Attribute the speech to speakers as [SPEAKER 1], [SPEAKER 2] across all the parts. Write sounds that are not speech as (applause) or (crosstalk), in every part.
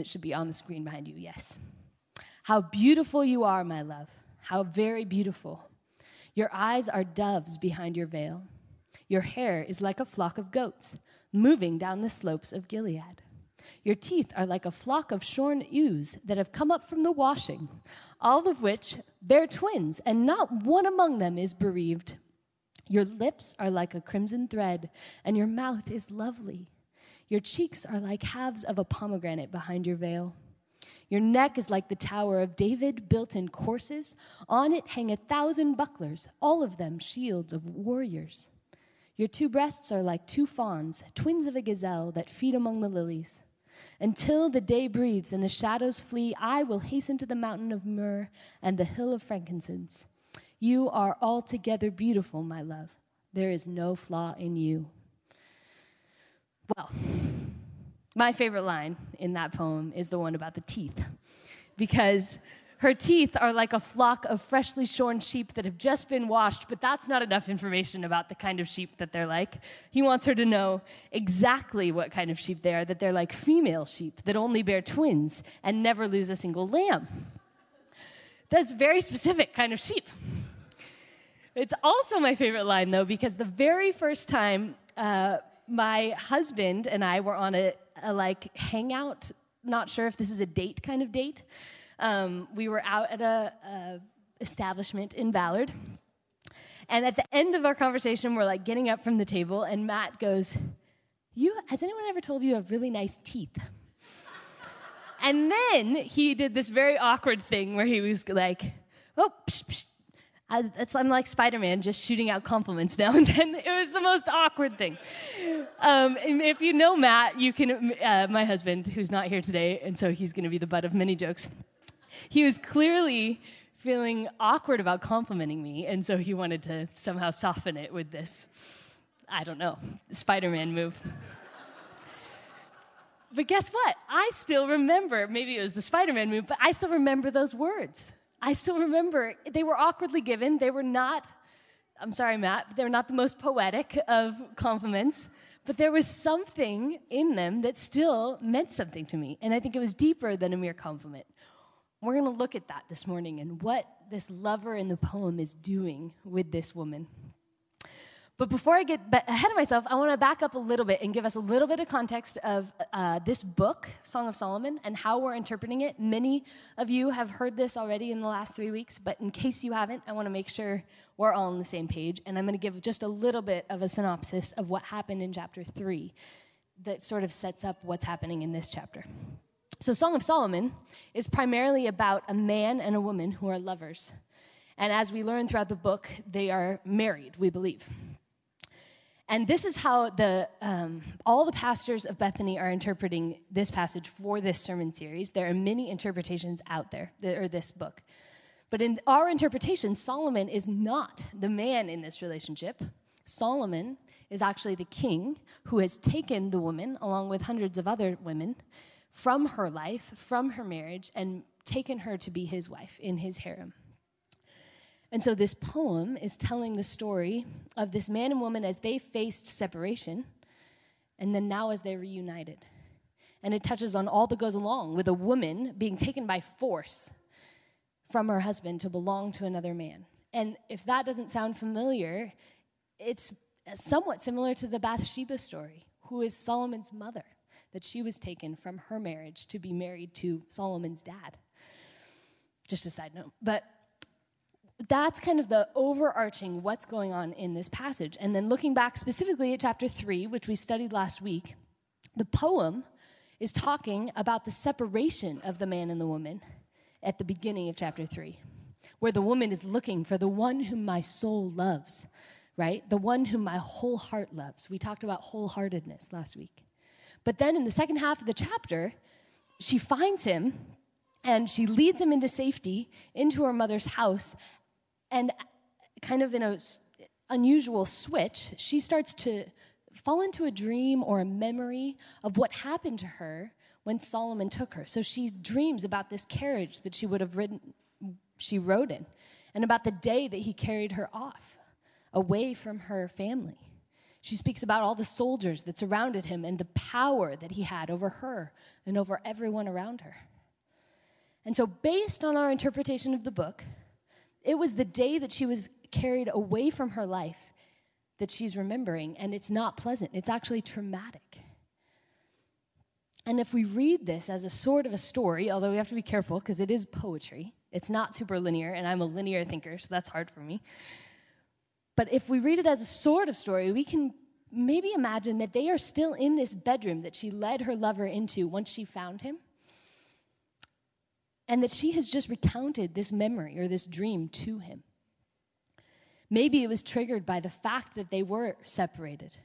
[SPEAKER 1] It should be on the screen behind you, yes. How beautiful you are, my love. How very beautiful. Your eyes are doves behind your veil. Your hair is like a flock of goats moving down the slopes of Gilead. Your teeth are like a flock of shorn ewes that have come up from the washing, all of which bear twins, and not one among them is bereaved. Your lips are like a crimson thread, and your mouth is lovely. Your cheeks are like halves of a pomegranate behind your veil. Your neck is like the Tower of David, built in courses. On it hang a thousand bucklers, all of them shields of warriors. Your two breasts are like two fawns, twins of a gazelle that feed among the lilies. Until the day breathes and the shadows flee, I will hasten to the mountain of myrrh and the hill of frankincense. You are altogether beautiful, my love. There is no flaw in you. Well, my favorite line in that poem is the one about the teeth, because her teeth are like a flock of freshly shorn sheep that have just been washed, but that's not enough information about the kind of sheep that they're like. He wants her to know exactly what kind of sheep they are, that they're like female sheep that only bear twins and never lose a single lamb. That's very specific kind of sheep. It's also my favorite line, though, because the very first time uh, my husband and I were on a, a, like hangout. Not sure if this is a date kind of date. Um, we were out at a, a establishment in Ballard, and at the end of our conversation, we're like getting up from the table, and Matt goes, "You has anyone ever told you you have really nice teeth?" and then he did this very awkward thing where he was like, "Oh." Psh, psh, I, I'm like Spider Man just shooting out compliments (laughs) now and then. It was the most awkward thing. Um, if you know Matt, you can, uh, my husband, who's not here today, and so he's going to be the butt of many jokes, he was clearly feeling awkward about complimenting me, and so he wanted to somehow soften it with this, I don't know, Spider Man move. But guess what? I still remember, maybe it was the Spider Man move, but I still remember those words. I still remember they were awkwardly given. They were not, I'm sorry, Matt, they were not the most poetic of compliments, but there was something in them that still meant something to me. And I think it was deeper than a mere compliment. We're going to look at that this morning and what this lover in the poem is doing with this woman. But before I get ahead of myself, I want to back up a little bit and give us a little bit of context of uh, this book, Song of Solomon, and how we're interpreting it. Many of you have heard this already in the last three weeks, but in case you haven't, I want to make sure we're all on the same page. And I'm going to give just a little bit of a synopsis of what happened in chapter three that sort of sets up what's happening in this chapter. So, Song of Solomon is primarily about a man and a woman who are lovers. And as we learn throughout the book, they are married, we believe. And this is how the, um, all the pastors of Bethany are interpreting this passage for this sermon series. There are many interpretations out there, or this book. But in our interpretation, Solomon is not the man in this relationship. Solomon is actually the king who has taken the woman, along with hundreds of other women, from her life, from her marriage, and taken her to be his wife in his harem. And so this poem is telling the story of this man and woman as they faced separation, and then now as they're reunited. And it touches on all that goes along with a woman being taken by force from her husband to belong to another man. And if that doesn't sound familiar, it's somewhat similar to the Bathsheba story, who is Solomon's mother, that she was taken from her marriage to be married to Solomon's dad. Just a side note. But that's kind of the overarching what's going on in this passage. And then looking back specifically at chapter 3, which we studied last week, the poem is talking about the separation of the man and the woman at the beginning of chapter 3, where the woman is looking for the one whom my soul loves, right? The one whom my whole heart loves. We talked about wholeheartedness last week. But then in the second half of the chapter, she finds him and she leads him into safety into her mother's house and kind of in a unusual switch, she starts to fall into a dream or a memory of what happened to her when Solomon took her. So she dreams about this carriage that she would have ridden, she rode in, and about the day that he carried her off away from her family. She speaks about all the soldiers that surrounded him and the power that he had over her and over everyone around her. And so, based on our interpretation of the book, it was the day that she was carried away from her life that she's remembering, and it's not pleasant. It's actually traumatic. And if we read this as a sort of a story, although we have to be careful because it is poetry, it's not super linear, and I'm a linear thinker, so that's hard for me. But if we read it as a sort of story, we can maybe imagine that they are still in this bedroom that she led her lover into once she found him. And that she has just recounted this memory or this dream to him. Maybe it was triggered by the fact that they were separated.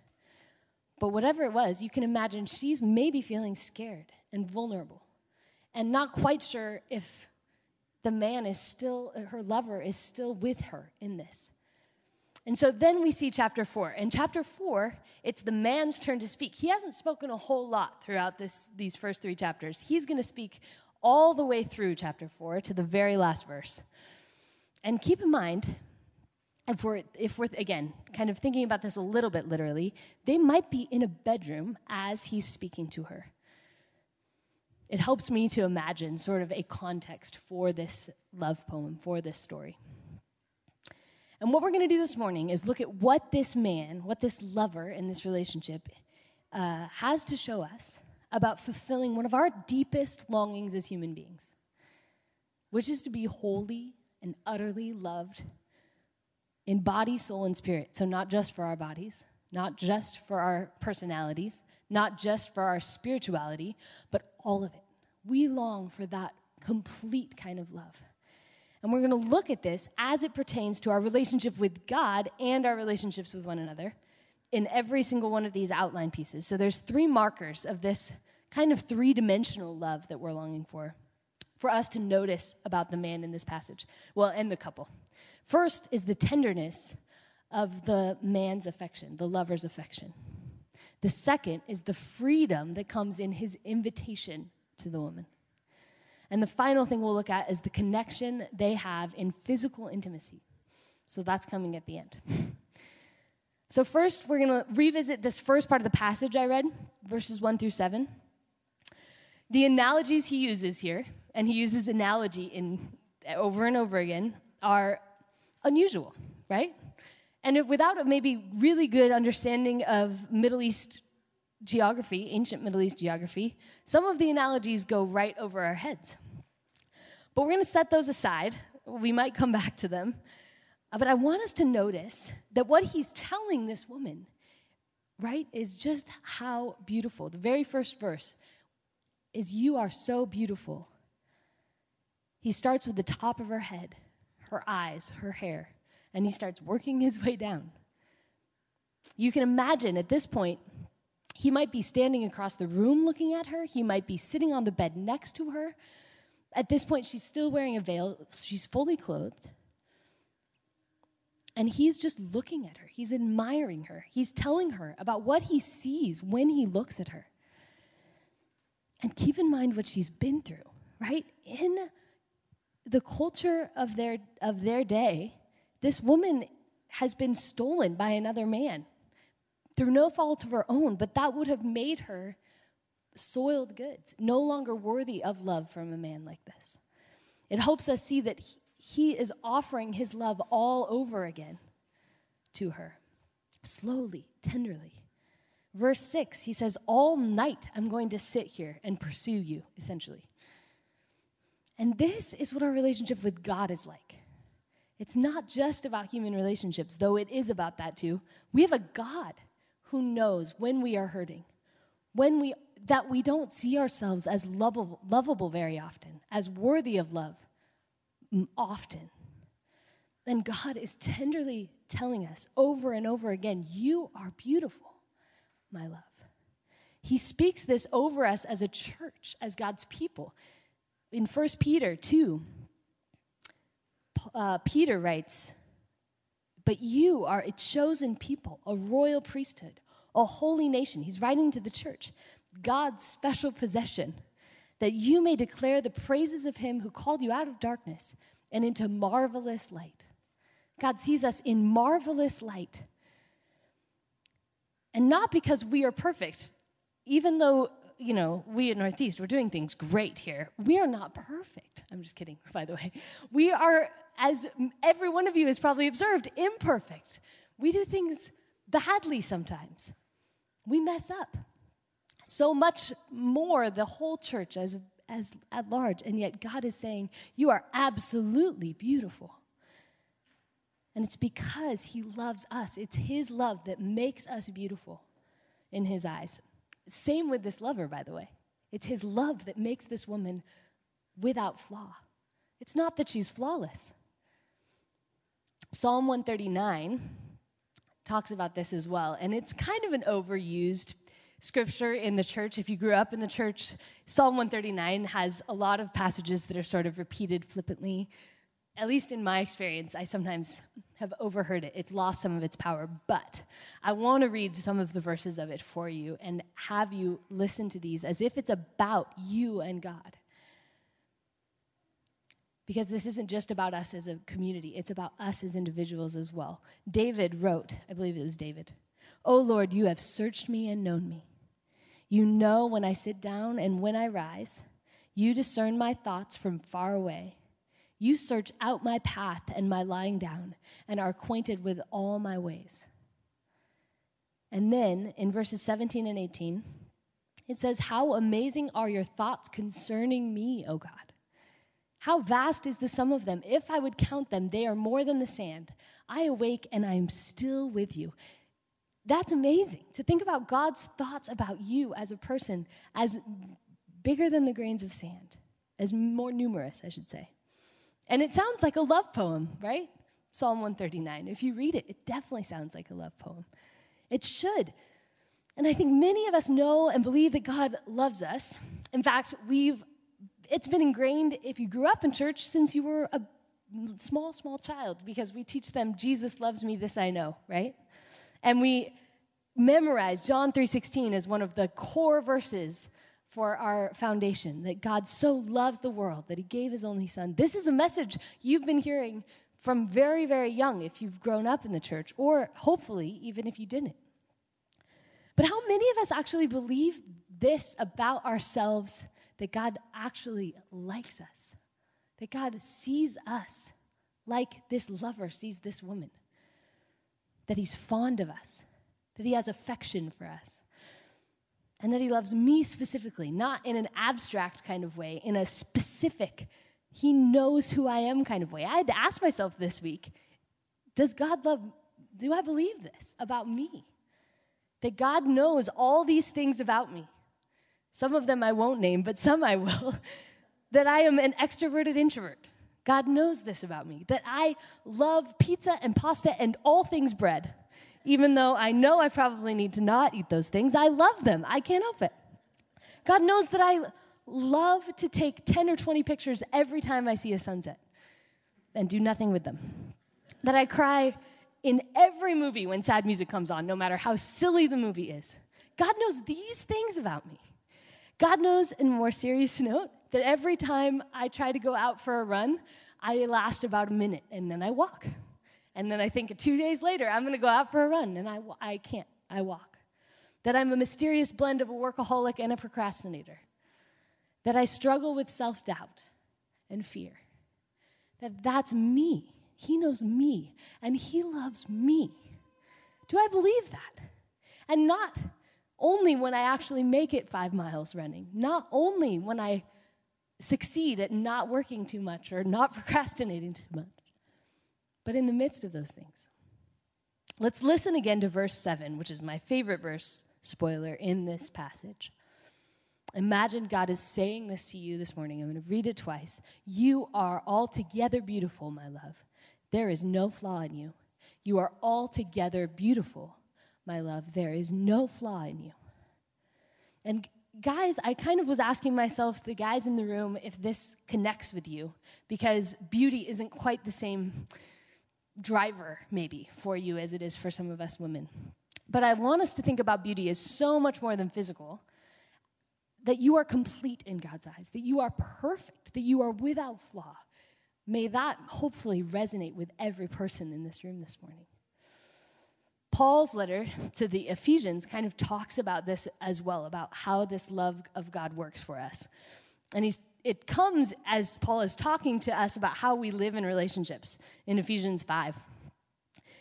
[SPEAKER 1] But whatever it was, you can imagine she's maybe feeling scared and vulnerable and not quite sure if the man is still, her lover is still with her in this. And so then we see chapter four. In chapter four, it's the man's turn to speak. He hasn't spoken a whole lot throughout this, these first three chapters. He's going to speak all the way through chapter four to the very last verse. And keep in mind, if we're, if we're, again, kind of thinking about this a little bit literally, they might be in a bedroom as he's speaking to her. It helps me to imagine sort of a context for this love poem, for this story. And what we're going to do this morning is look at what this man, what this lover in this relationship uh, has to show us about fulfilling one of our deepest longings as human beings, which is to be wholly and utterly loved in body, soul, and spirit. So, not just for our bodies, not just for our personalities, not just for our spirituality, but all of it. We long for that complete kind of love. And we're going to look at this as it pertains to our relationship with God and our relationships with one another in every single one of these outline pieces. So there's three markers of this kind of three-dimensional love that we're longing for for us to notice about the man in this passage. Well, and the couple. First is the tenderness of the man's affection, the lover's affection. The second is the freedom that comes in his invitation to the woman. And the final thing we'll look at is the connection they have in physical intimacy. So that's coming at the end. (laughs) So, first, we're going to revisit this first part of the passage I read, verses 1 through 7. The analogies he uses here, and he uses analogy in, over and over again, are unusual, right? And if, without a maybe really good understanding of Middle East geography, ancient Middle East geography, some of the analogies go right over our heads. But we're going to set those aside. We might come back to them. Uh, but I want us to notice that what he's telling this woman, right, is just how beautiful. The very first verse is, You are so beautiful. He starts with the top of her head, her eyes, her hair, and he starts working his way down. You can imagine at this point, he might be standing across the room looking at her. He might be sitting on the bed next to her. At this point, she's still wearing a veil, she's fully clothed. And he's just looking at her. He's admiring her. He's telling her about what he sees when he looks at her. And keep in mind what she's been through, right? In the culture of their, of their day, this woman has been stolen by another man through no fault of her own, but that would have made her soiled goods, no longer worthy of love from a man like this. It helps us see that he is offering his love all over again to her, slowly, tenderly. Verse 6, he says, All night I'm going to sit here and pursue you, essentially. And this is what our relationship with God is like. It's not just about human relationships, though it is about that too. We have a God who knows when we are hurting, when we that we don't see ourselves as lovable, lovable very often, as worthy of love often. And God is tenderly telling us over and over again, You are beautiful, my love. He speaks this over us as a church, as God's people. In 1 Peter 2, uh, Peter writes, But you are a chosen people, a royal priesthood, a holy nation. He's writing to the church. God's special possession, that you may declare the praises of him who called you out of darkness and into marvelous light. God sees us in marvelous light. And not because we are perfect, even though, you know, we at Northeast, we're doing things great here. We are not perfect. I'm just kidding, (laughs) by the way. We are, as every one of you has probably observed, imperfect. We do things badly sometimes. We mess up. So much more the whole church as, as at large. And yet God is saying, You are absolutely beautiful. And it's because he loves us. It's his love that makes us beautiful in his eyes. Same with this lover, by the way. It's his love that makes this woman without flaw. It's not that she's flawless. Psalm 139 talks about this as well, and it's kind of an overused scripture in the church. If you grew up in the church, Psalm 139 has a lot of passages that are sort of repeated flippantly at least in my experience, I sometimes have overheard it. It's lost some of its power. But I want to read some of the verses of it for you and have you listen to these as if it's about you and God. Because this isn't just about us as a community, it's about us as individuals as well. David wrote, I believe it was David, Oh Lord, you have searched me and known me. You know when I sit down and when I rise. You discern my thoughts from far away. You search out my path and my lying down, and are acquainted with all my ways. And then in verses 17 and 18, it says, How amazing are your thoughts concerning me, O God! How vast is the sum of them? If I would count them, they are more than the sand. I awake and I am still with you. That's amazing to think about God's thoughts about you as a person as bigger than the grains of sand, as more numerous, I should say. And it sounds like a love poem, right? Psalm 139. If you read it, it definitely sounds like a love poem. It should. And I think many of us know and believe that God loves us. In fact, we've it's been ingrained if you grew up in church since you were a small small child because we teach them Jesus loves me this I know, right? And we memorize John 3:16 as one of the core verses for our foundation that God so loved the world that he gave his only son. This is a message you've been hearing from very, very young if you've grown up in the church, or hopefully even if you didn't. But how many of us actually believe this about ourselves that God actually likes us? That God sees us like this lover sees this woman? That he's fond of us? That he has affection for us? and that he loves me specifically, not in an abstract kind of way, in a specific, he knows who I am kind of way. I had to ask myself this week does God love, do I believe this about me? That God knows all these things about me. Some of them I won't name, but some I will. (laughs) that I am an extroverted introvert. God knows this about me. That I love pizza and pasta and all things bread even though I know I probably need to not eat those things, I love them. I can't help it. God knows that I love to take 10 or 20 pictures every time I see a sunset and do nothing with them. That I cry in every movie when sad music comes on, no matter how silly the movie is. God knows these things about me. God knows, in a more serious (laughs) note, that every time I try to go out for a run, I last about a minute and then I walk. And then I think two days later, I'm going to go out for a run, and I, I can't. I walk. That I'm a mysterious blend of a workaholic and a procrastinator. That I struggle with self doubt and fear. That that's me. He knows me, and He loves me. Do I believe that? And not only when I actually make it five miles running, not only when I succeed at not working too much or not (laughs) procrastinating too much, but in the midst of those things. Let's listen again to verse 7, which is my favorite verse, spoiler, in this passage. Imagine God is saying this to you this morning. I'm going to read it twice. You are altogether beautiful, my love. There is no flaw in you. You are altogether beautiful, my love. There is no flaw in you. And guys, I kind of was asking myself, the guys in the room, if this connects with you, because beauty isn't quite the same driver, maybe, for you as it is for some of us women. But I want us to think about beauty as so much more than physical that you are complete in God's eyes, that you are perfect, that you are without flaw. May that hopefully resonate with every person in this room this morning. Paul's letter to the Ephesians kind of talks about this as well, about how this love of God works for us. And he's, it comes as Paul is talking to us about how we live in relationships in Ephesians 5.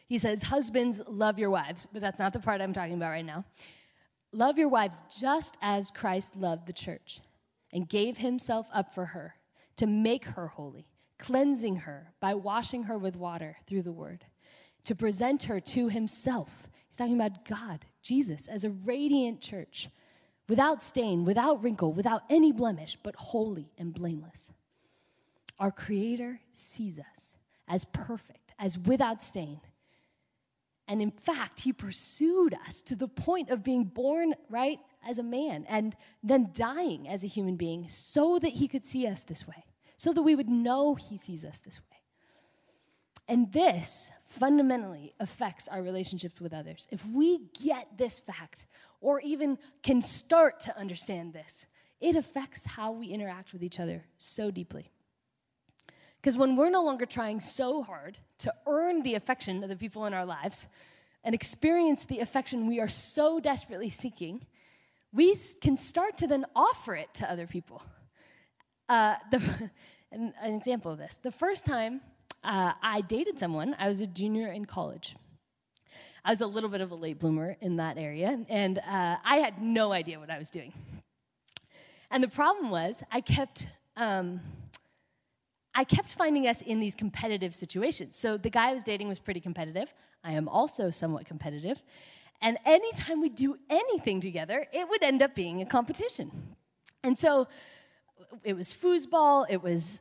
[SPEAKER 1] He says, Husbands, love your wives, but that's not the part I'm talking about right now. Love your wives just as Christ loved the church and gave himself up for her to make her holy, cleansing her by washing her with water through the word to present her to himself. He's talking about God, Jesus, as a radiant church, without stain, without wrinkle, without any blemish, but holy and blameless. Our Creator sees us as perfect, as without stain. And in fact, He pursued us to the point of being born, right, as a man, and then dying as a human being so that He could see us this way, so that we would know He sees us this way. And this fundamentally affects our relationships with others. If we get this fact, or even can start to understand this, it affects how we interact with each other so deeply. Because when we're no longer trying so hard to earn the affection of the people in our lives and experience the affection we are so desperately seeking, we can start to then offer it to other people. Uh, the, (laughs) an, an example of this the first time uh, I dated someone. I was a junior in college. I was a little bit of a late bloomer in that area, and uh, I had no idea what I was doing. And the problem was, I kept. Um, I kept finding us in these competitive situations. So the guy I was dating was pretty competitive. I am also somewhat competitive. And anytime we do anything together, it would end up being a competition. And so it was foosball, it was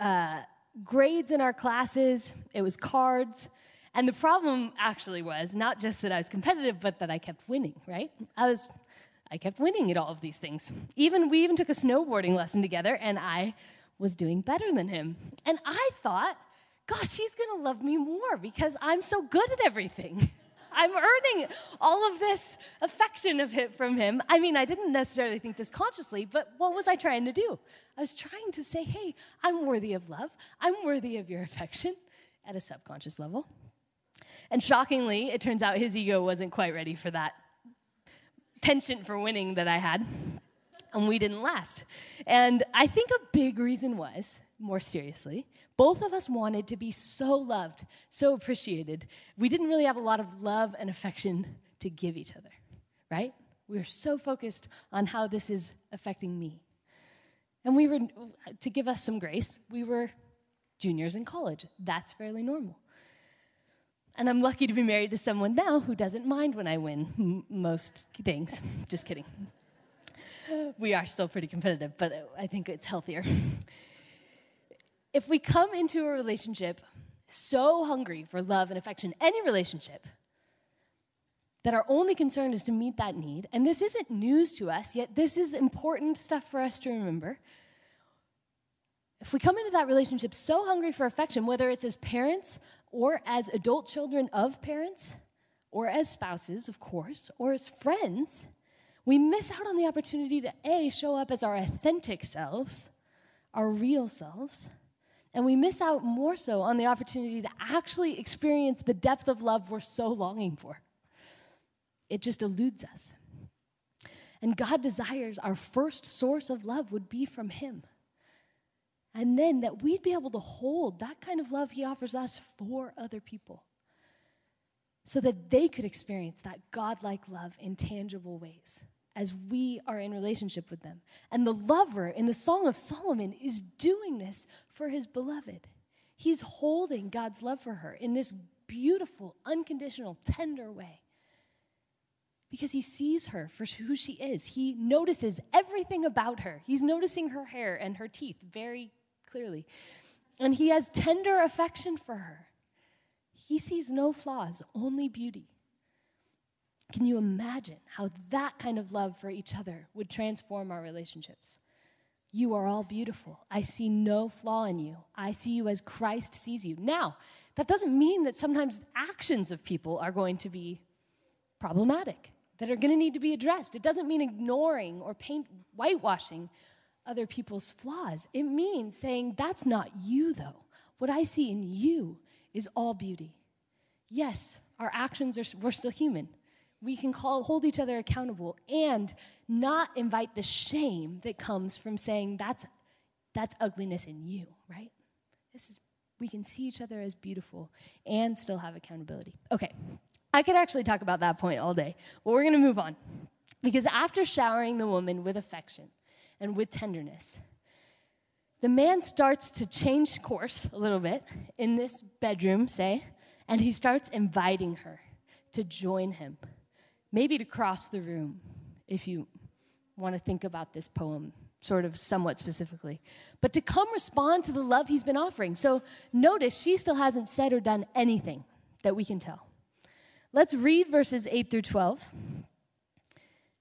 [SPEAKER 1] uh, grades in our classes, it was cards. And the problem actually was not just that I was competitive, but that I kept winning, right? I was I kept winning at all of these things. Even we even took a snowboarding lesson together and I was doing better than him. And I thought, gosh, he's going to love me more because I'm so good at everything. (laughs) I'm earning all of this affection of it from him. I mean, I didn't necessarily think this consciously, but what was I trying to do? I was trying to say, hey, I'm worthy of love. I'm worthy of your affection at a subconscious level. And shockingly, it turns out his ego wasn't quite ready for that penchant for winning that I had. And we didn't last. And I think a big reason was, more seriously, both of us wanted to be so loved, so appreciated. We didn't really have a lot of love and affection to give each other, right? We were so focused on how this is affecting me. And we were, to give us some grace, we were juniors in college. That's fairly normal. And I'm lucky to be married to someone now who doesn't mind when I win most things. Just kidding. We are still pretty competitive, but I think it's healthier if we come into a relationship so hungry for love and affection, any relationship, that our only concern is to meet that need, and this isn't news to us, yet this is important stuff for us to remember. If we come into that relationship so hungry for affection, whether it's as parents or as adult children of parents, or as spouses, of course, or as friends, we miss out on the opportunity to A, show up as our authentic selves, our real selves, and we miss out more so on the opportunity to actually experience the depth of love we're so longing for. It just eludes us. And God desires our first source of love would be from Him. And then that we'd be able to hold that kind of love He offers us for other people so that they could experience that godlike love in tangible ways as we are in relationship with them. And the lover in the Song of Solomon is doing this for his beloved. He's holding God's love for her in this beautiful, unconditional, tender way. Because he sees her for who she is. He notices everything about her. He's noticing her hair and her teeth very clearly. And he has tender affection for her. He sees no flaws, only beauty. Can you imagine how that kind of love for each other would transform our relationships? You are all beautiful. I see no flaw in you. I see you as Christ sees you. Now, that doesn't mean that sometimes actions of people are going to be problematic, that are going to need to be addressed. It doesn't mean ignoring or paint whitewashing other people's flaws. It means saying, that's not you, though. What I see in you is all beauty. Yes, our actions are, we're still human. We can call, hold each other accountable and not invite the shame that comes from saying that's, that's ugliness in you, right? This is, we can see each other as beautiful and still have accountability. Okay, I could actually talk about that point all day, but we're gonna move on. Because after showering the woman with affection and with tenderness, the man starts to change course a little bit in this bedroom, say, and he starts inviting her to join him, maybe to cross the room, if you want to think about this poem sort of somewhat specifically, but to come respond to the love he's been offering. So notice she still hasn't said or done anything that we can tell. Let's read verses 8 through 12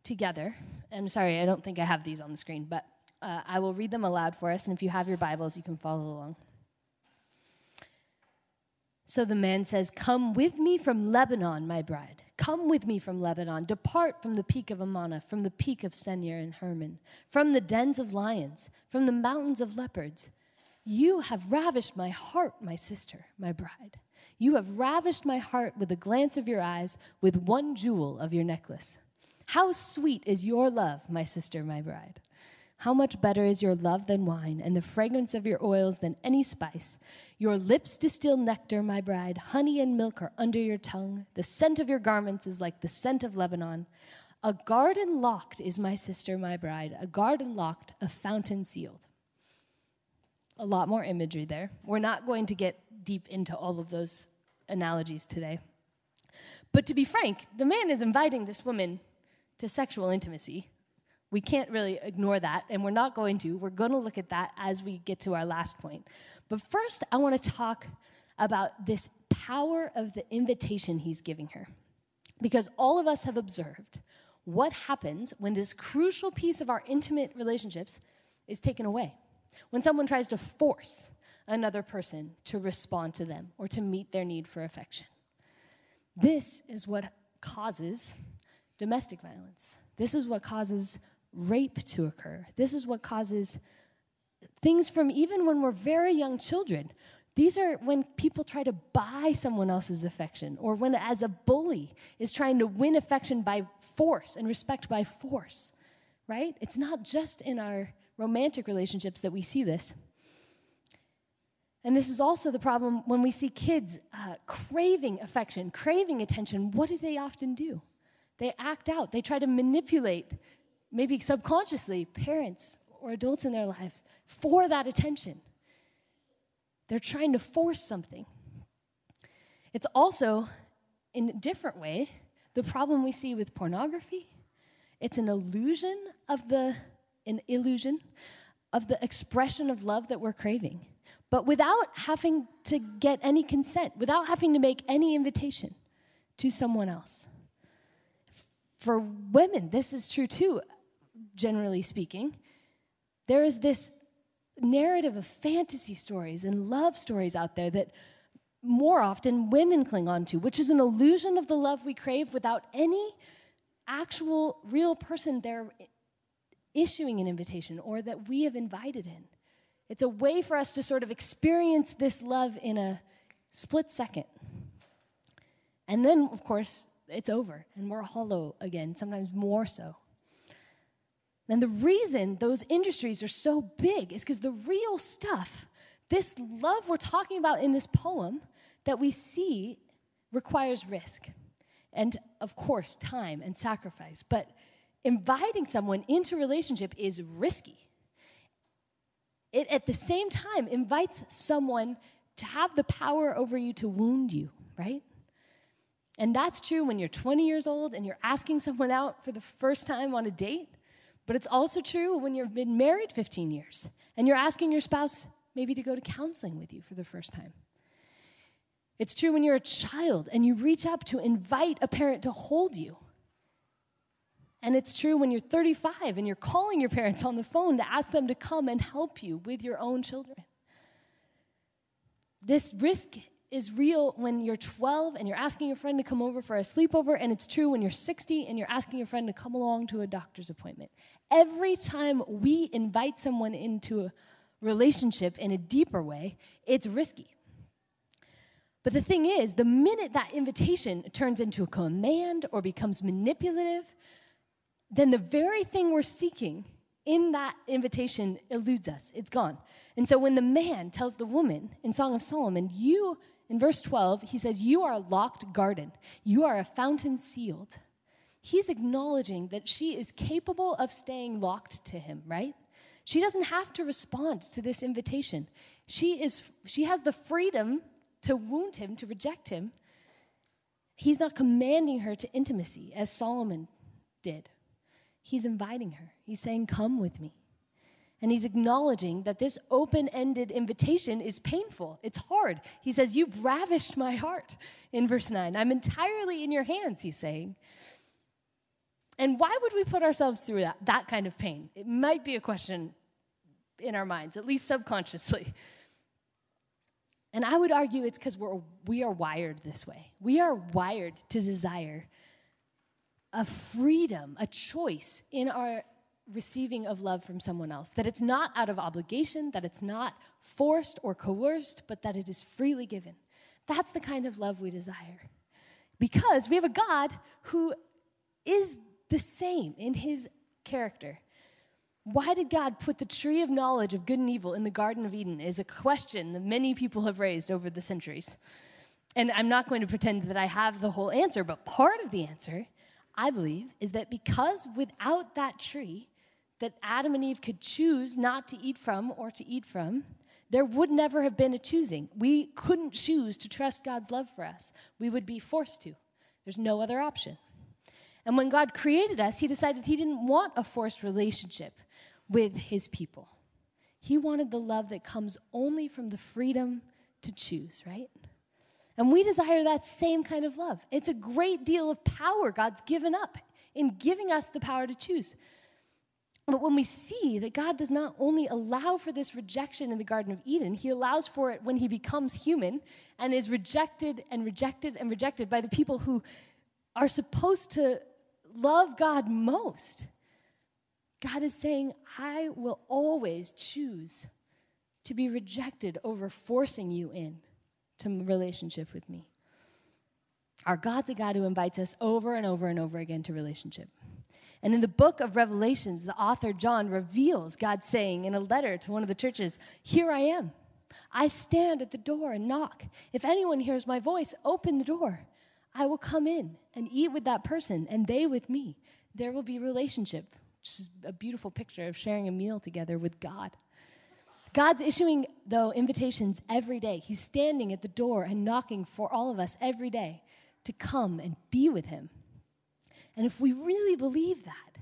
[SPEAKER 1] together. I'm sorry, I don't think I have these on the screen, but uh, I will read them aloud for us, and if you have your Bibles, you can follow along. So the man says, Come with me from Lebanon, my bride. Come with me from Lebanon. Depart from the peak of Amana, from the peak of Senir and Hermon, from the dens of lions, from the mountains of leopards. You have ravished my heart, my sister, my bride. You have ravished my heart with a glance of your eyes, with one jewel of your necklace. How sweet is your love, my sister, my bride. How much better is your love than wine, and the fragrance of your oils than any spice. Your lips distill nectar, my bride. Honey and milk are under your tongue. The scent of your garments is like the scent of Lebanon. A garden locked is my sister, my bride. A garden locked, a fountain sealed. A lot more imagery there. We're not going to get deep into all of those analogies today. But to be frank, the man is inviting this woman to sexual intimacy. We can't really ignore that, and we're not going to. We're going to look at that as we get to our last point. But first, I want to talk about this power of the invitation he's giving her. Because all of us have observed what happens when this crucial piece of our intimate relationships is taken away. When someone tries to force another person to respond to them or to meet their need for affection. This is what causes domestic violence. This is what causes rape to occur. This is what causes things from even when we're very young children. These are when people try to buy someone else's affection, or when, as a bully, is trying to win affection by force and respect by force, right? It's not just in our romantic relationships that we see this. And this is also the problem when we see kids uh, craving affection, craving attention. What do they often do? They act out, they try to manipulate, maybe subconsciously, parents or adults in their lives for that attention. They're trying to force something. It's also, in a different way, the problem we see with pornography. It's an illusion of the, an illusion of the expression of love that we're craving, but without having to get any consent, without having to make any invitation to someone else. For women, this is true too, generally speaking. There is this narrative of fantasy stories and love stories out there that more often women cling on to, which is an illusion of the love we crave without any actual real person there issuing an invitation or that we have invited in. It's a way for us to sort of experience this love in a split second. And then, of course, it's over and we're hollow again, sometimes more so. And the reason those industries are so big is because the real stuff, this love we're talking about in this poem that we see, requires risk. And of course, time and sacrifice. But inviting someone into relationship is risky. It at the same time invites someone to have the power over you to wound you, right? And that's true when you're 20 years old and you're asking someone out for the first time on a date. But it's also true when you've been married 15 years and you're asking your spouse maybe to go to counseling with you for the first time. It's true when you're a child and you reach up to invite a parent to hold you. And it's true when you're 35 and you're calling your parents on the phone to ask them to come and help you with your own children. This risk is real when you're 12 and you're asking your friend to come over for a sleepover, and it's true when you're 60 and you're asking your friend to come along to a doctor's appointment. Every time we invite someone into a relationship in a deeper way, it's risky. But the thing is, the minute that invitation turns into a command or becomes manipulative, then the very thing we're seeking in that invitation eludes us. It's gone. And so when the man tells the woman in Song of Solomon, you, in verse 12, he says, You are a locked garden, you are a fountain sealed. He's acknowledging that she is capable of staying locked to him, right? She doesn't have to respond to this invitation. She, is, she has the freedom to wound him, to reject him. He's not commanding her to intimacy as Solomon did. He's inviting her. He's saying, Come with me. And he's acknowledging that this open ended invitation is painful. It's hard. He says, You've ravished my heart in verse 9. I'm entirely in your hands, he's saying. And why would we put ourselves through that, that kind of pain? It might be a question in our minds, at least subconsciously. And I would argue it's because we're, we are wired this way. We are wired to desire a freedom, a choice in our receiving of love from someone else. That it's not out of obligation, that it's not forced or coerced, but that it is freely given. That's the kind of love we desire. Because we have a God who is the same in his character. Why did God put the tree of knowledge of good and evil in the Garden of Eden is a question that many people have raised over the centuries. And I'm not going to pretend that I have the whole answer, but part of the answer, I believe, is that because without that tree that Adam and Eve could choose not to eat from or to eat from, there would never have been a choosing. We couldn't choose to trust God's love for us. We would be forced to. There's no other option. And when God created us, He decided He didn't want a forced relationship with his people. He wanted the love that comes only from the freedom to choose, right? And we desire that same kind of love. It's a great deal of power God's given up in giving us the power to choose. But when we see that God does not only allow for this rejection in the Garden of Eden, He allows for it when He becomes human and is rejected and rejected and rejected by the people who are supposed to love God most. God is saying, I will always choose to be rejected over forcing you in to relationship with me. Our God's a God who invites us over and over and over again to relationship. And in the book of Revelations, the author John reveals God saying in a letter to one of the churches, Here I am. I stand at the door and knock. If anyone hears my voice, open the door. I will come in and eat with that person, and they with me. There will be relationship which is a beautiful picture of sharing a meal together with God. God's issuing, though, invitations every day. He's standing at the door and knocking for all of us every day to come and be with Him. And if we really believe that,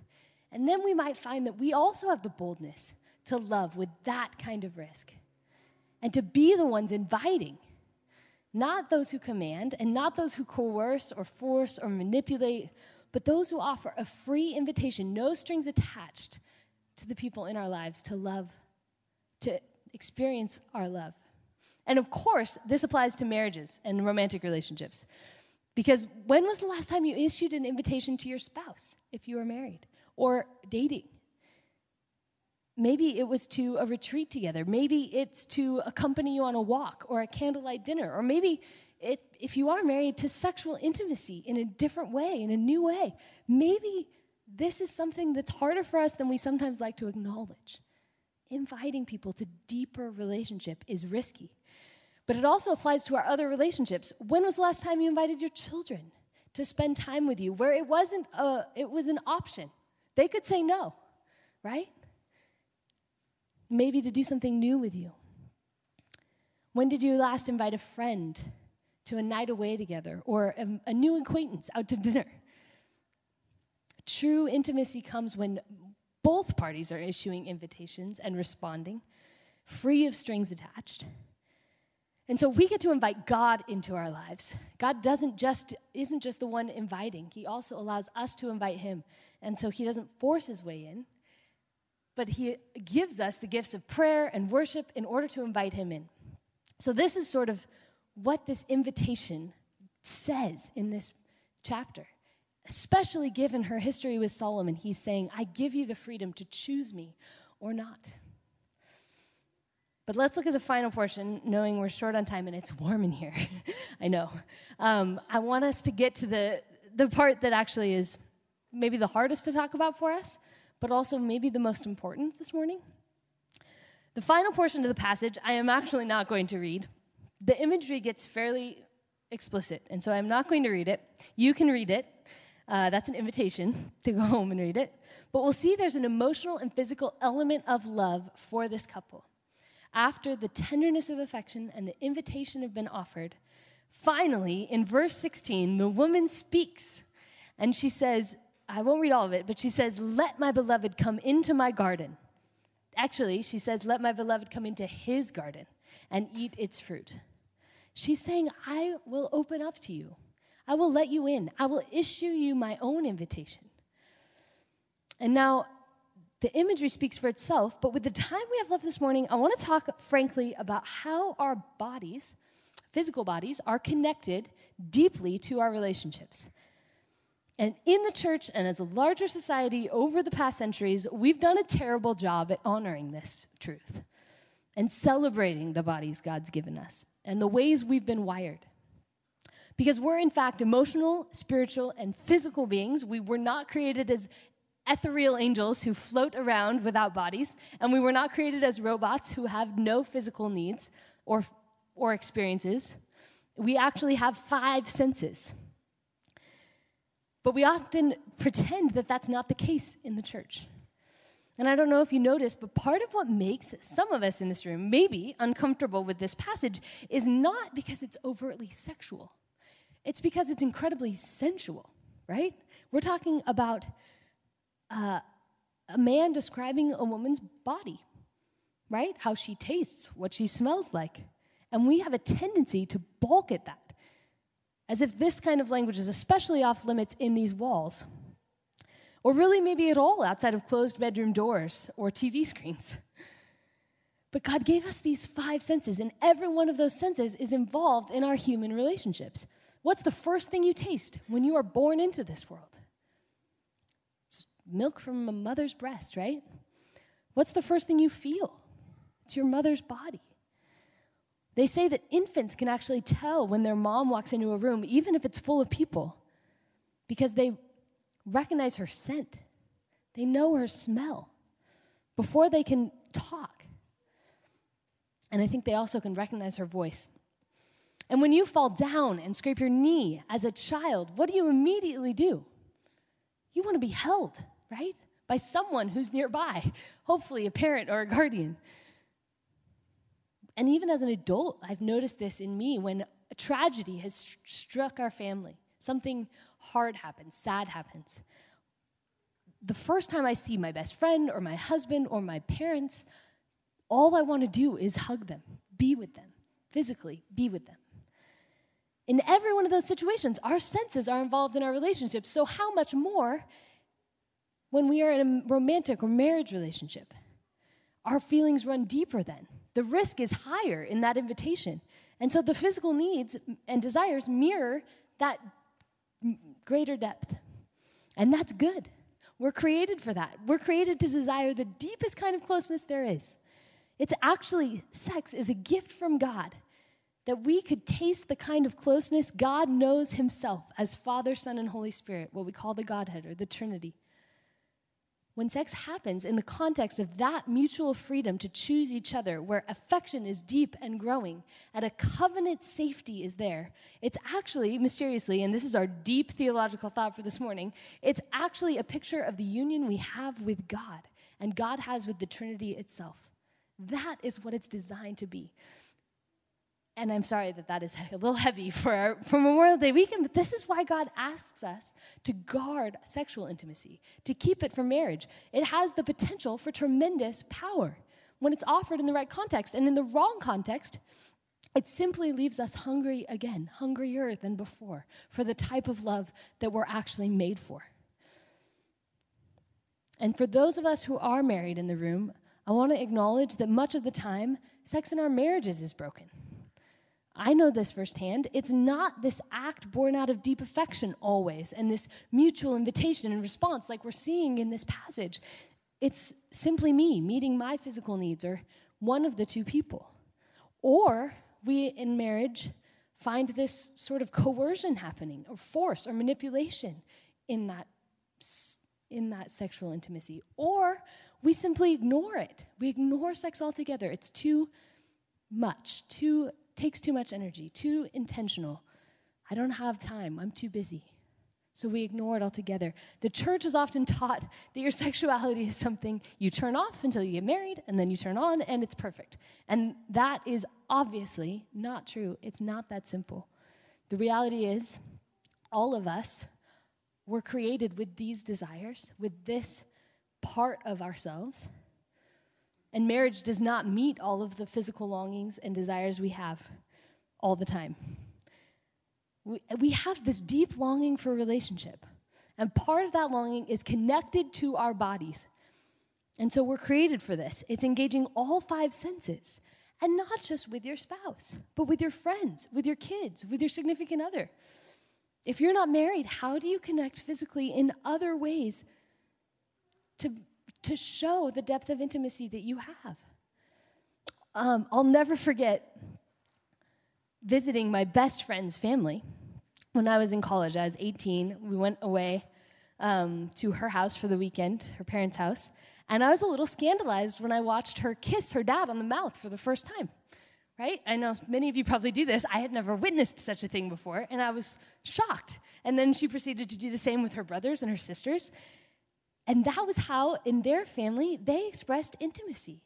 [SPEAKER 1] and then we might find that we also have the boldness to love with that kind of risk and to be the ones inviting, not those who command and not those who coerce or force or manipulate, but those who offer a free invitation, no strings attached, to the people in our lives to love, to experience our love. And of course, this applies to marriages and romantic relationships. Because when was the last time you issued an invitation to your spouse if you were married or dating? Maybe it was to a retreat together. Maybe it's to accompany you on a walk or a candlelight dinner. Or maybe it, if you are married, to sexual intimacy in a different way, in a new way. Maybe this is something that's harder for us than we sometimes like to acknowledge. Inviting people to deeper relationship is risky. But it also applies to our other relationships. When was the last time you invited your children to spend time with you where it wasn't a, it was an option? They could say no, right? Maybe to do something new with you. When did you last invite a friend to a night away together or a, a new acquaintance out to dinner. True intimacy comes when both parties are issuing invitations and responding, free of strings attached. And so we get to invite God into our lives. God doesn't just isn't just the one inviting. He also allows us to invite him. And so he doesn't force his way in, but he gives us the gifts of prayer and worship in order to invite him in. So this is sort of what this invitation says in this chapter. Especially given her history with Solomon, he's saying, I give you the freedom to choose me or not. But let's look at the final portion, knowing we're short on time and it's warm in here. (laughs) I know. Um, I want us to get to the, the part that actually is maybe the hardest to talk about for us, but also maybe the most important this morning. The final portion of the passage, I am actually not going to read. The imagery gets fairly explicit, and so I'm not going to read it. You can read it. Uh, that's an invitation (laughs) to go home and read it. But we'll see there's an emotional and physical element of love for this couple. After the tenderness of affection and the invitation have been offered, finally, in verse 16, the woman speaks and she says, I won't read all of it, but she says, Let my beloved come into my garden. Actually, she says, Let my beloved come into his garden and eat its fruit. She's saying, I will open up to you. I will let you in. I will issue you my own invitation. And now, the imagery speaks for itself, but with the time we have left this morning, I want to talk frankly about how our bodies, physical bodies, are connected deeply to our relationships. And in the church and as a larger society over the past centuries, we've done a terrible job at honoring this truth and celebrating the bodies God's given us and the ways we've been wired. Because we're, in fact, emotional, spiritual, and physical beings. We were not created as ethereal angels who float around without bodies, and we were not created as robots who have no physical needs or, or experiences. We actually have five senses. But we often pretend that that's not the case in the church. And I don't know if you noticed, but part of what makes some of us in this room maybe uncomfortable with this passage is not because it's overtly sexual, it's because it's incredibly sensual, right? We're talking about uh, a man describing a woman's body, right? How she tastes, what she smells like. And we have a tendency to balk at that, as if this kind of language is especially off limits in these walls. Or really, maybe at all outside of closed bedroom doors or TV screens. But God gave us these five senses, and every one of those senses is involved in our human relationships. What's the first thing you taste when you are born into this world? Milk from a mother's breast, right? What's the first thing you feel? It's your mother's body. They say that infants can actually tell when their mom walks into a room, even if it's full of people, because they recognize her scent. They know her smell before they can talk. And I think they also can recognize her voice. And when you fall down and scrape your knee as a child, what do you immediately do? You want to be held right? By someone who's nearby, (laughs) hopefully a parent or a guardian. And even as an adult, I've noticed this in me when a tragedy has struck our family, something hard happens, sad happens. The first time I see my best friend or my husband or my parents, all I want to do is hug them, be with them, physically be with them. In every one of those situations, our senses are involved in our relationships. So, how much more when we are in a romantic or marriage relationship. Our feelings run deeper then. The risk is higher in that invitation. And so the physical needs and desires mirror that greater depth. And that's good. We're created for that. We're created to desire the deepest kind of closeness there is. It's actually, sex is a gift from God that we could taste the kind of closeness God knows Himself as Father, Son, and Holy Spirit, what we call the Godhead or the Trinity when sex happens in the context of that mutual freedom to choose each other, where affection is deep and growing, and a covenant safety is there, it's actually, mysteriously, and this is our deep theological thought for this morning, it's actually a picture of the union we have with God and God has with the Trinity itself. That is what it's designed to be and I'm sorry that that is (laughs) a little heavy for, our, for Memorial Day weekend, but this is why God asks us to guard sexual intimacy, to keep it from marriage. It has the potential for tremendous power when it's offered in the right context. And in the wrong context, it simply leaves us hungry again, hungrier than before, for the type of love that we're actually made for. And for those of us who are married in the room, I want to acknowledge that much of the time, sex in our marriages is broken. I know this firsthand. It's not this act born out of deep affection always and this mutual invitation and response like we're seeing in this passage. It's simply me meeting my physical needs or one of the two people. Or we in marriage find this sort of coercion happening, or force, or manipulation in that, in that sexual intimacy. Or we simply ignore it. We ignore sex altogether. It's too much, too takes too much energy, too intentional. I don't have time. I'm too busy. So we ignore it altogether. The church is often taught that your (laughs) sexuality is something you turn off until you get married, and then you turn on, and it's perfect. And that is obviously not true. It's not that simple. The reality is, all of us were created with these desires, with this part of ourselves. And marriage does not meet all of the physical longings and desires we have all the time we, we have this deep longing for relationship. And part of that longing is connected to our bodies. And so we're created for this. It's engaging all five senses, and not just with your spouse, but with your friends, with your kids, with your significant other. If you're not married, how do you connect physically in other ways to, to show the depth of intimacy that you have? Um, I'll never forget visiting my best friend's family when I was in college. I was 18. We went away um, to her house for the weekend, her parents' house, and I was a little scandalized when I watched her kiss her dad on the mouth for the first time. Right? I know many of you probably do this. I had never witnessed such a thing before, and I was shocked. And then she proceeded to do the same with her brothers and her sisters. And that was how, in their family, they expressed intimacy.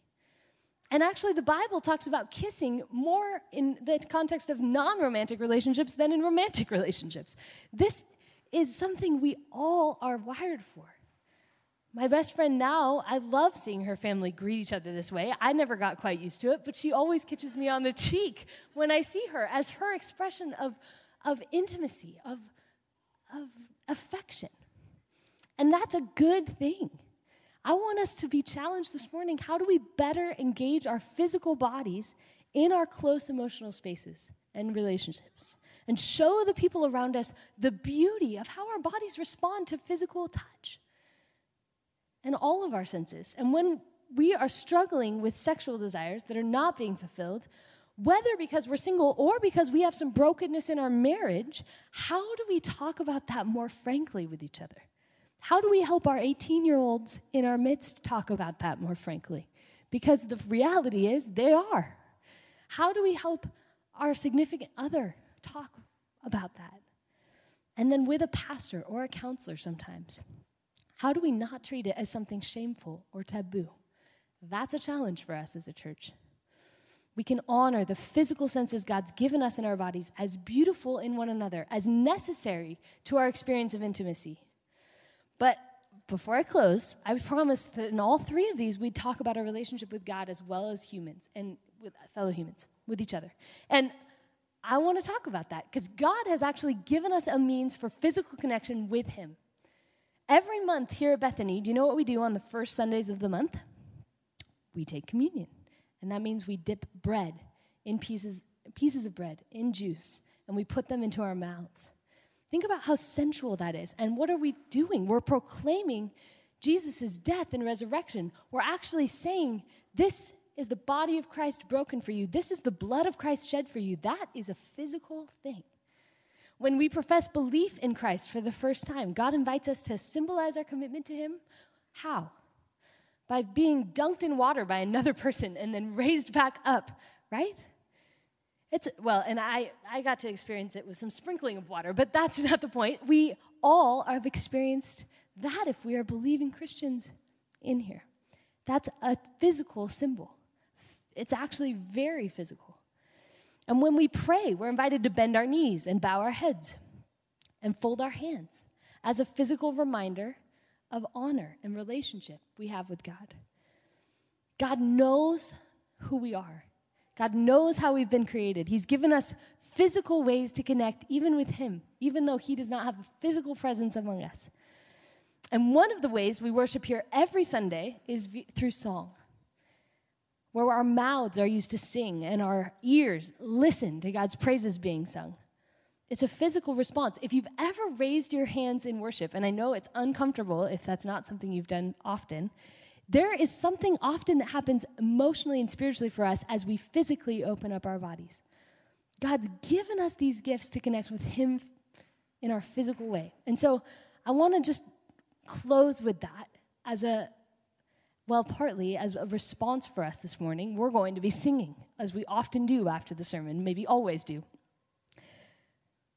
[SPEAKER 1] And actually, the Bible talks about kissing more in the context of non romantic relationships than in romantic (laughs) relationships. This is something we all are wired for. My best friend now, I love seeing her family greet each other this way. I never got quite used to it, but she always kisses me on the cheek when I see her as her expression of, of intimacy, of, of affection. And that's a good thing. I want us to be challenged this morning. How do we better engage our physical bodies in our close emotional spaces and relationships and show the people around us the beauty of how our bodies respond to physical touch and all of our senses? And when we are struggling with sexual desires that are not being fulfilled, whether because we're single or because we have some brokenness in our marriage, how do we talk about that more frankly with each other? How do we help our 18 year olds in our midst talk about that more frankly? Because the reality is they are. How do we help our significant other talk about that? And then with a pastor or a counselor sometimes. How do we not treat it as something shameful or taboo? That's a challenge for us as a church. We can honor the physical senses God's given us in our bodies as beautiful in one another, as necessary to our experience of intimacy. But before I close, I promised that in all three of these, we'd talk about our relationship with God as well as humans and with fellow humans, with each other. And I want to talk about that because God has actually given us a means for physical connection with Him. Every month here at Bethany, do you know what we do on the first Sundays of the month? We take communion. And that means we dip bread in pieces, pieces of bread in juice and we put them into our mouths. Think about how sensual that is. And what are we doing? We're proclaiming Jesus' death and resurrection. We're actually saying, This is the body of Christ broken for you. This is the blood of Christ shed for you. That is a physical thing. When we profess belief in Christ for the first time, God invites us to symbolize our commitment to Him. How? By being dunked in water by another person and then raised back up, right? It's, well, and I, I got to experience it with some sprinkling of water, but that's (laughs) not the point. We all have experienced that if we are believing Christians in here. That's a physical symbol. It's actually very physical. And when we pray, we're invited to bend our knees and bow our heads and fold our hands as a physical reminder of honor and relationship we have with God. God knows who we are. God knows how we've been created. He's given us physical ways to connect even with Him, even though He does not have a physical presence among us. And one of the ways we worship here every Sunday is through song, where our mouths are used to sing and our ears listen to God's praises being sung. It's a physical response. If you've ever raised your hands in worship, and I know it's uncomfortable if that's not something you've done often, There is something often that happens emotionally and spiritually for us as we physically open up our bodies. God's given us these gifts to connect with Him in our physical way. And so I want to just close with that as a, well, partly as a response for us this morning. We're going to be singing, as we often do after the sermon, maybe always do.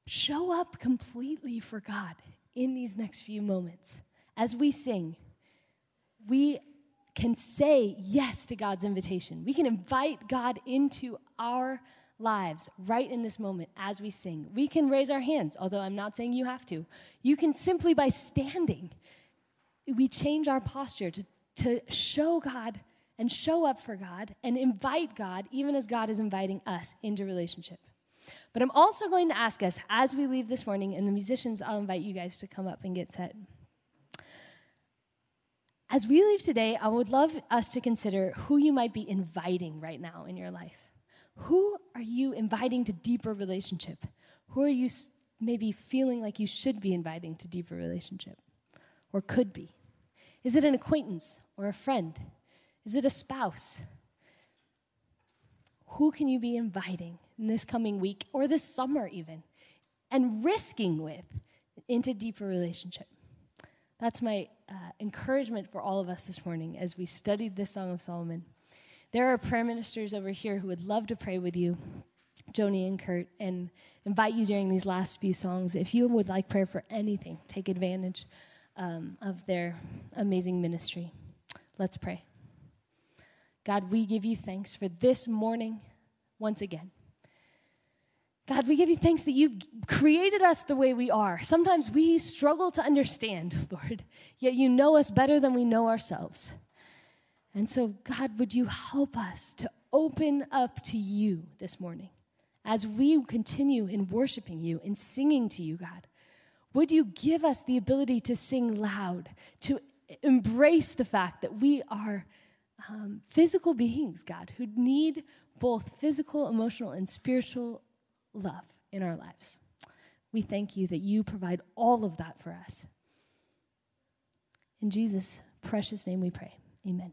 [SPEAKER 1] Show up completely for God in these next few moments. As we sing, we can say yes to God's invitation. We can invite God into our lives right in this moment as we sing. We can raise our hands, although I'm not saying you have to. You can simply by standing, we change our posture to, to show God and show up for God and invite God, even as God is inviting us into relationship. But I'm also going to ask us as we leave this morning, and the musicians, I'll invite you guys to come up and get set. As we leave today, I would love us to consider who you might be inviting right now in your life. Who are you inviting to deeper relationship? Who are you maybe feeling like you should be inviting to deeper relationship or could be? Is it an acquaintance or a friend? Is it a spouse? Who can you be inviting in this coming week or this summer, even, and risking with into deeper relationship? That's my uh, encouragement for all of us this morning as we studied this Song of Solomon. There are prayer ministers over here who would love to pray with you, Joni and Kurt, and invite you during these last few songs. If you would like prayer for anything, take advantage um, of their amazing ministry. Let's pray. God, we give you thanks for this morning once again. God, we give you thanks that you've created us the way we are. Sometimes we struggle to understand, (laughs) Lord, yet you know us better than we know ourselves. And so, God, would you help us to open up to you this morning as we continue in worshiping you and singing to you, God? Would you give us the ability to sing loud, to embrace the fact that we are um, physical beings, God, who need both physical, emotional, and spiritual love in our lives. We thank you that you provide all of that for us. In Jesus' precious name we pray. Amen.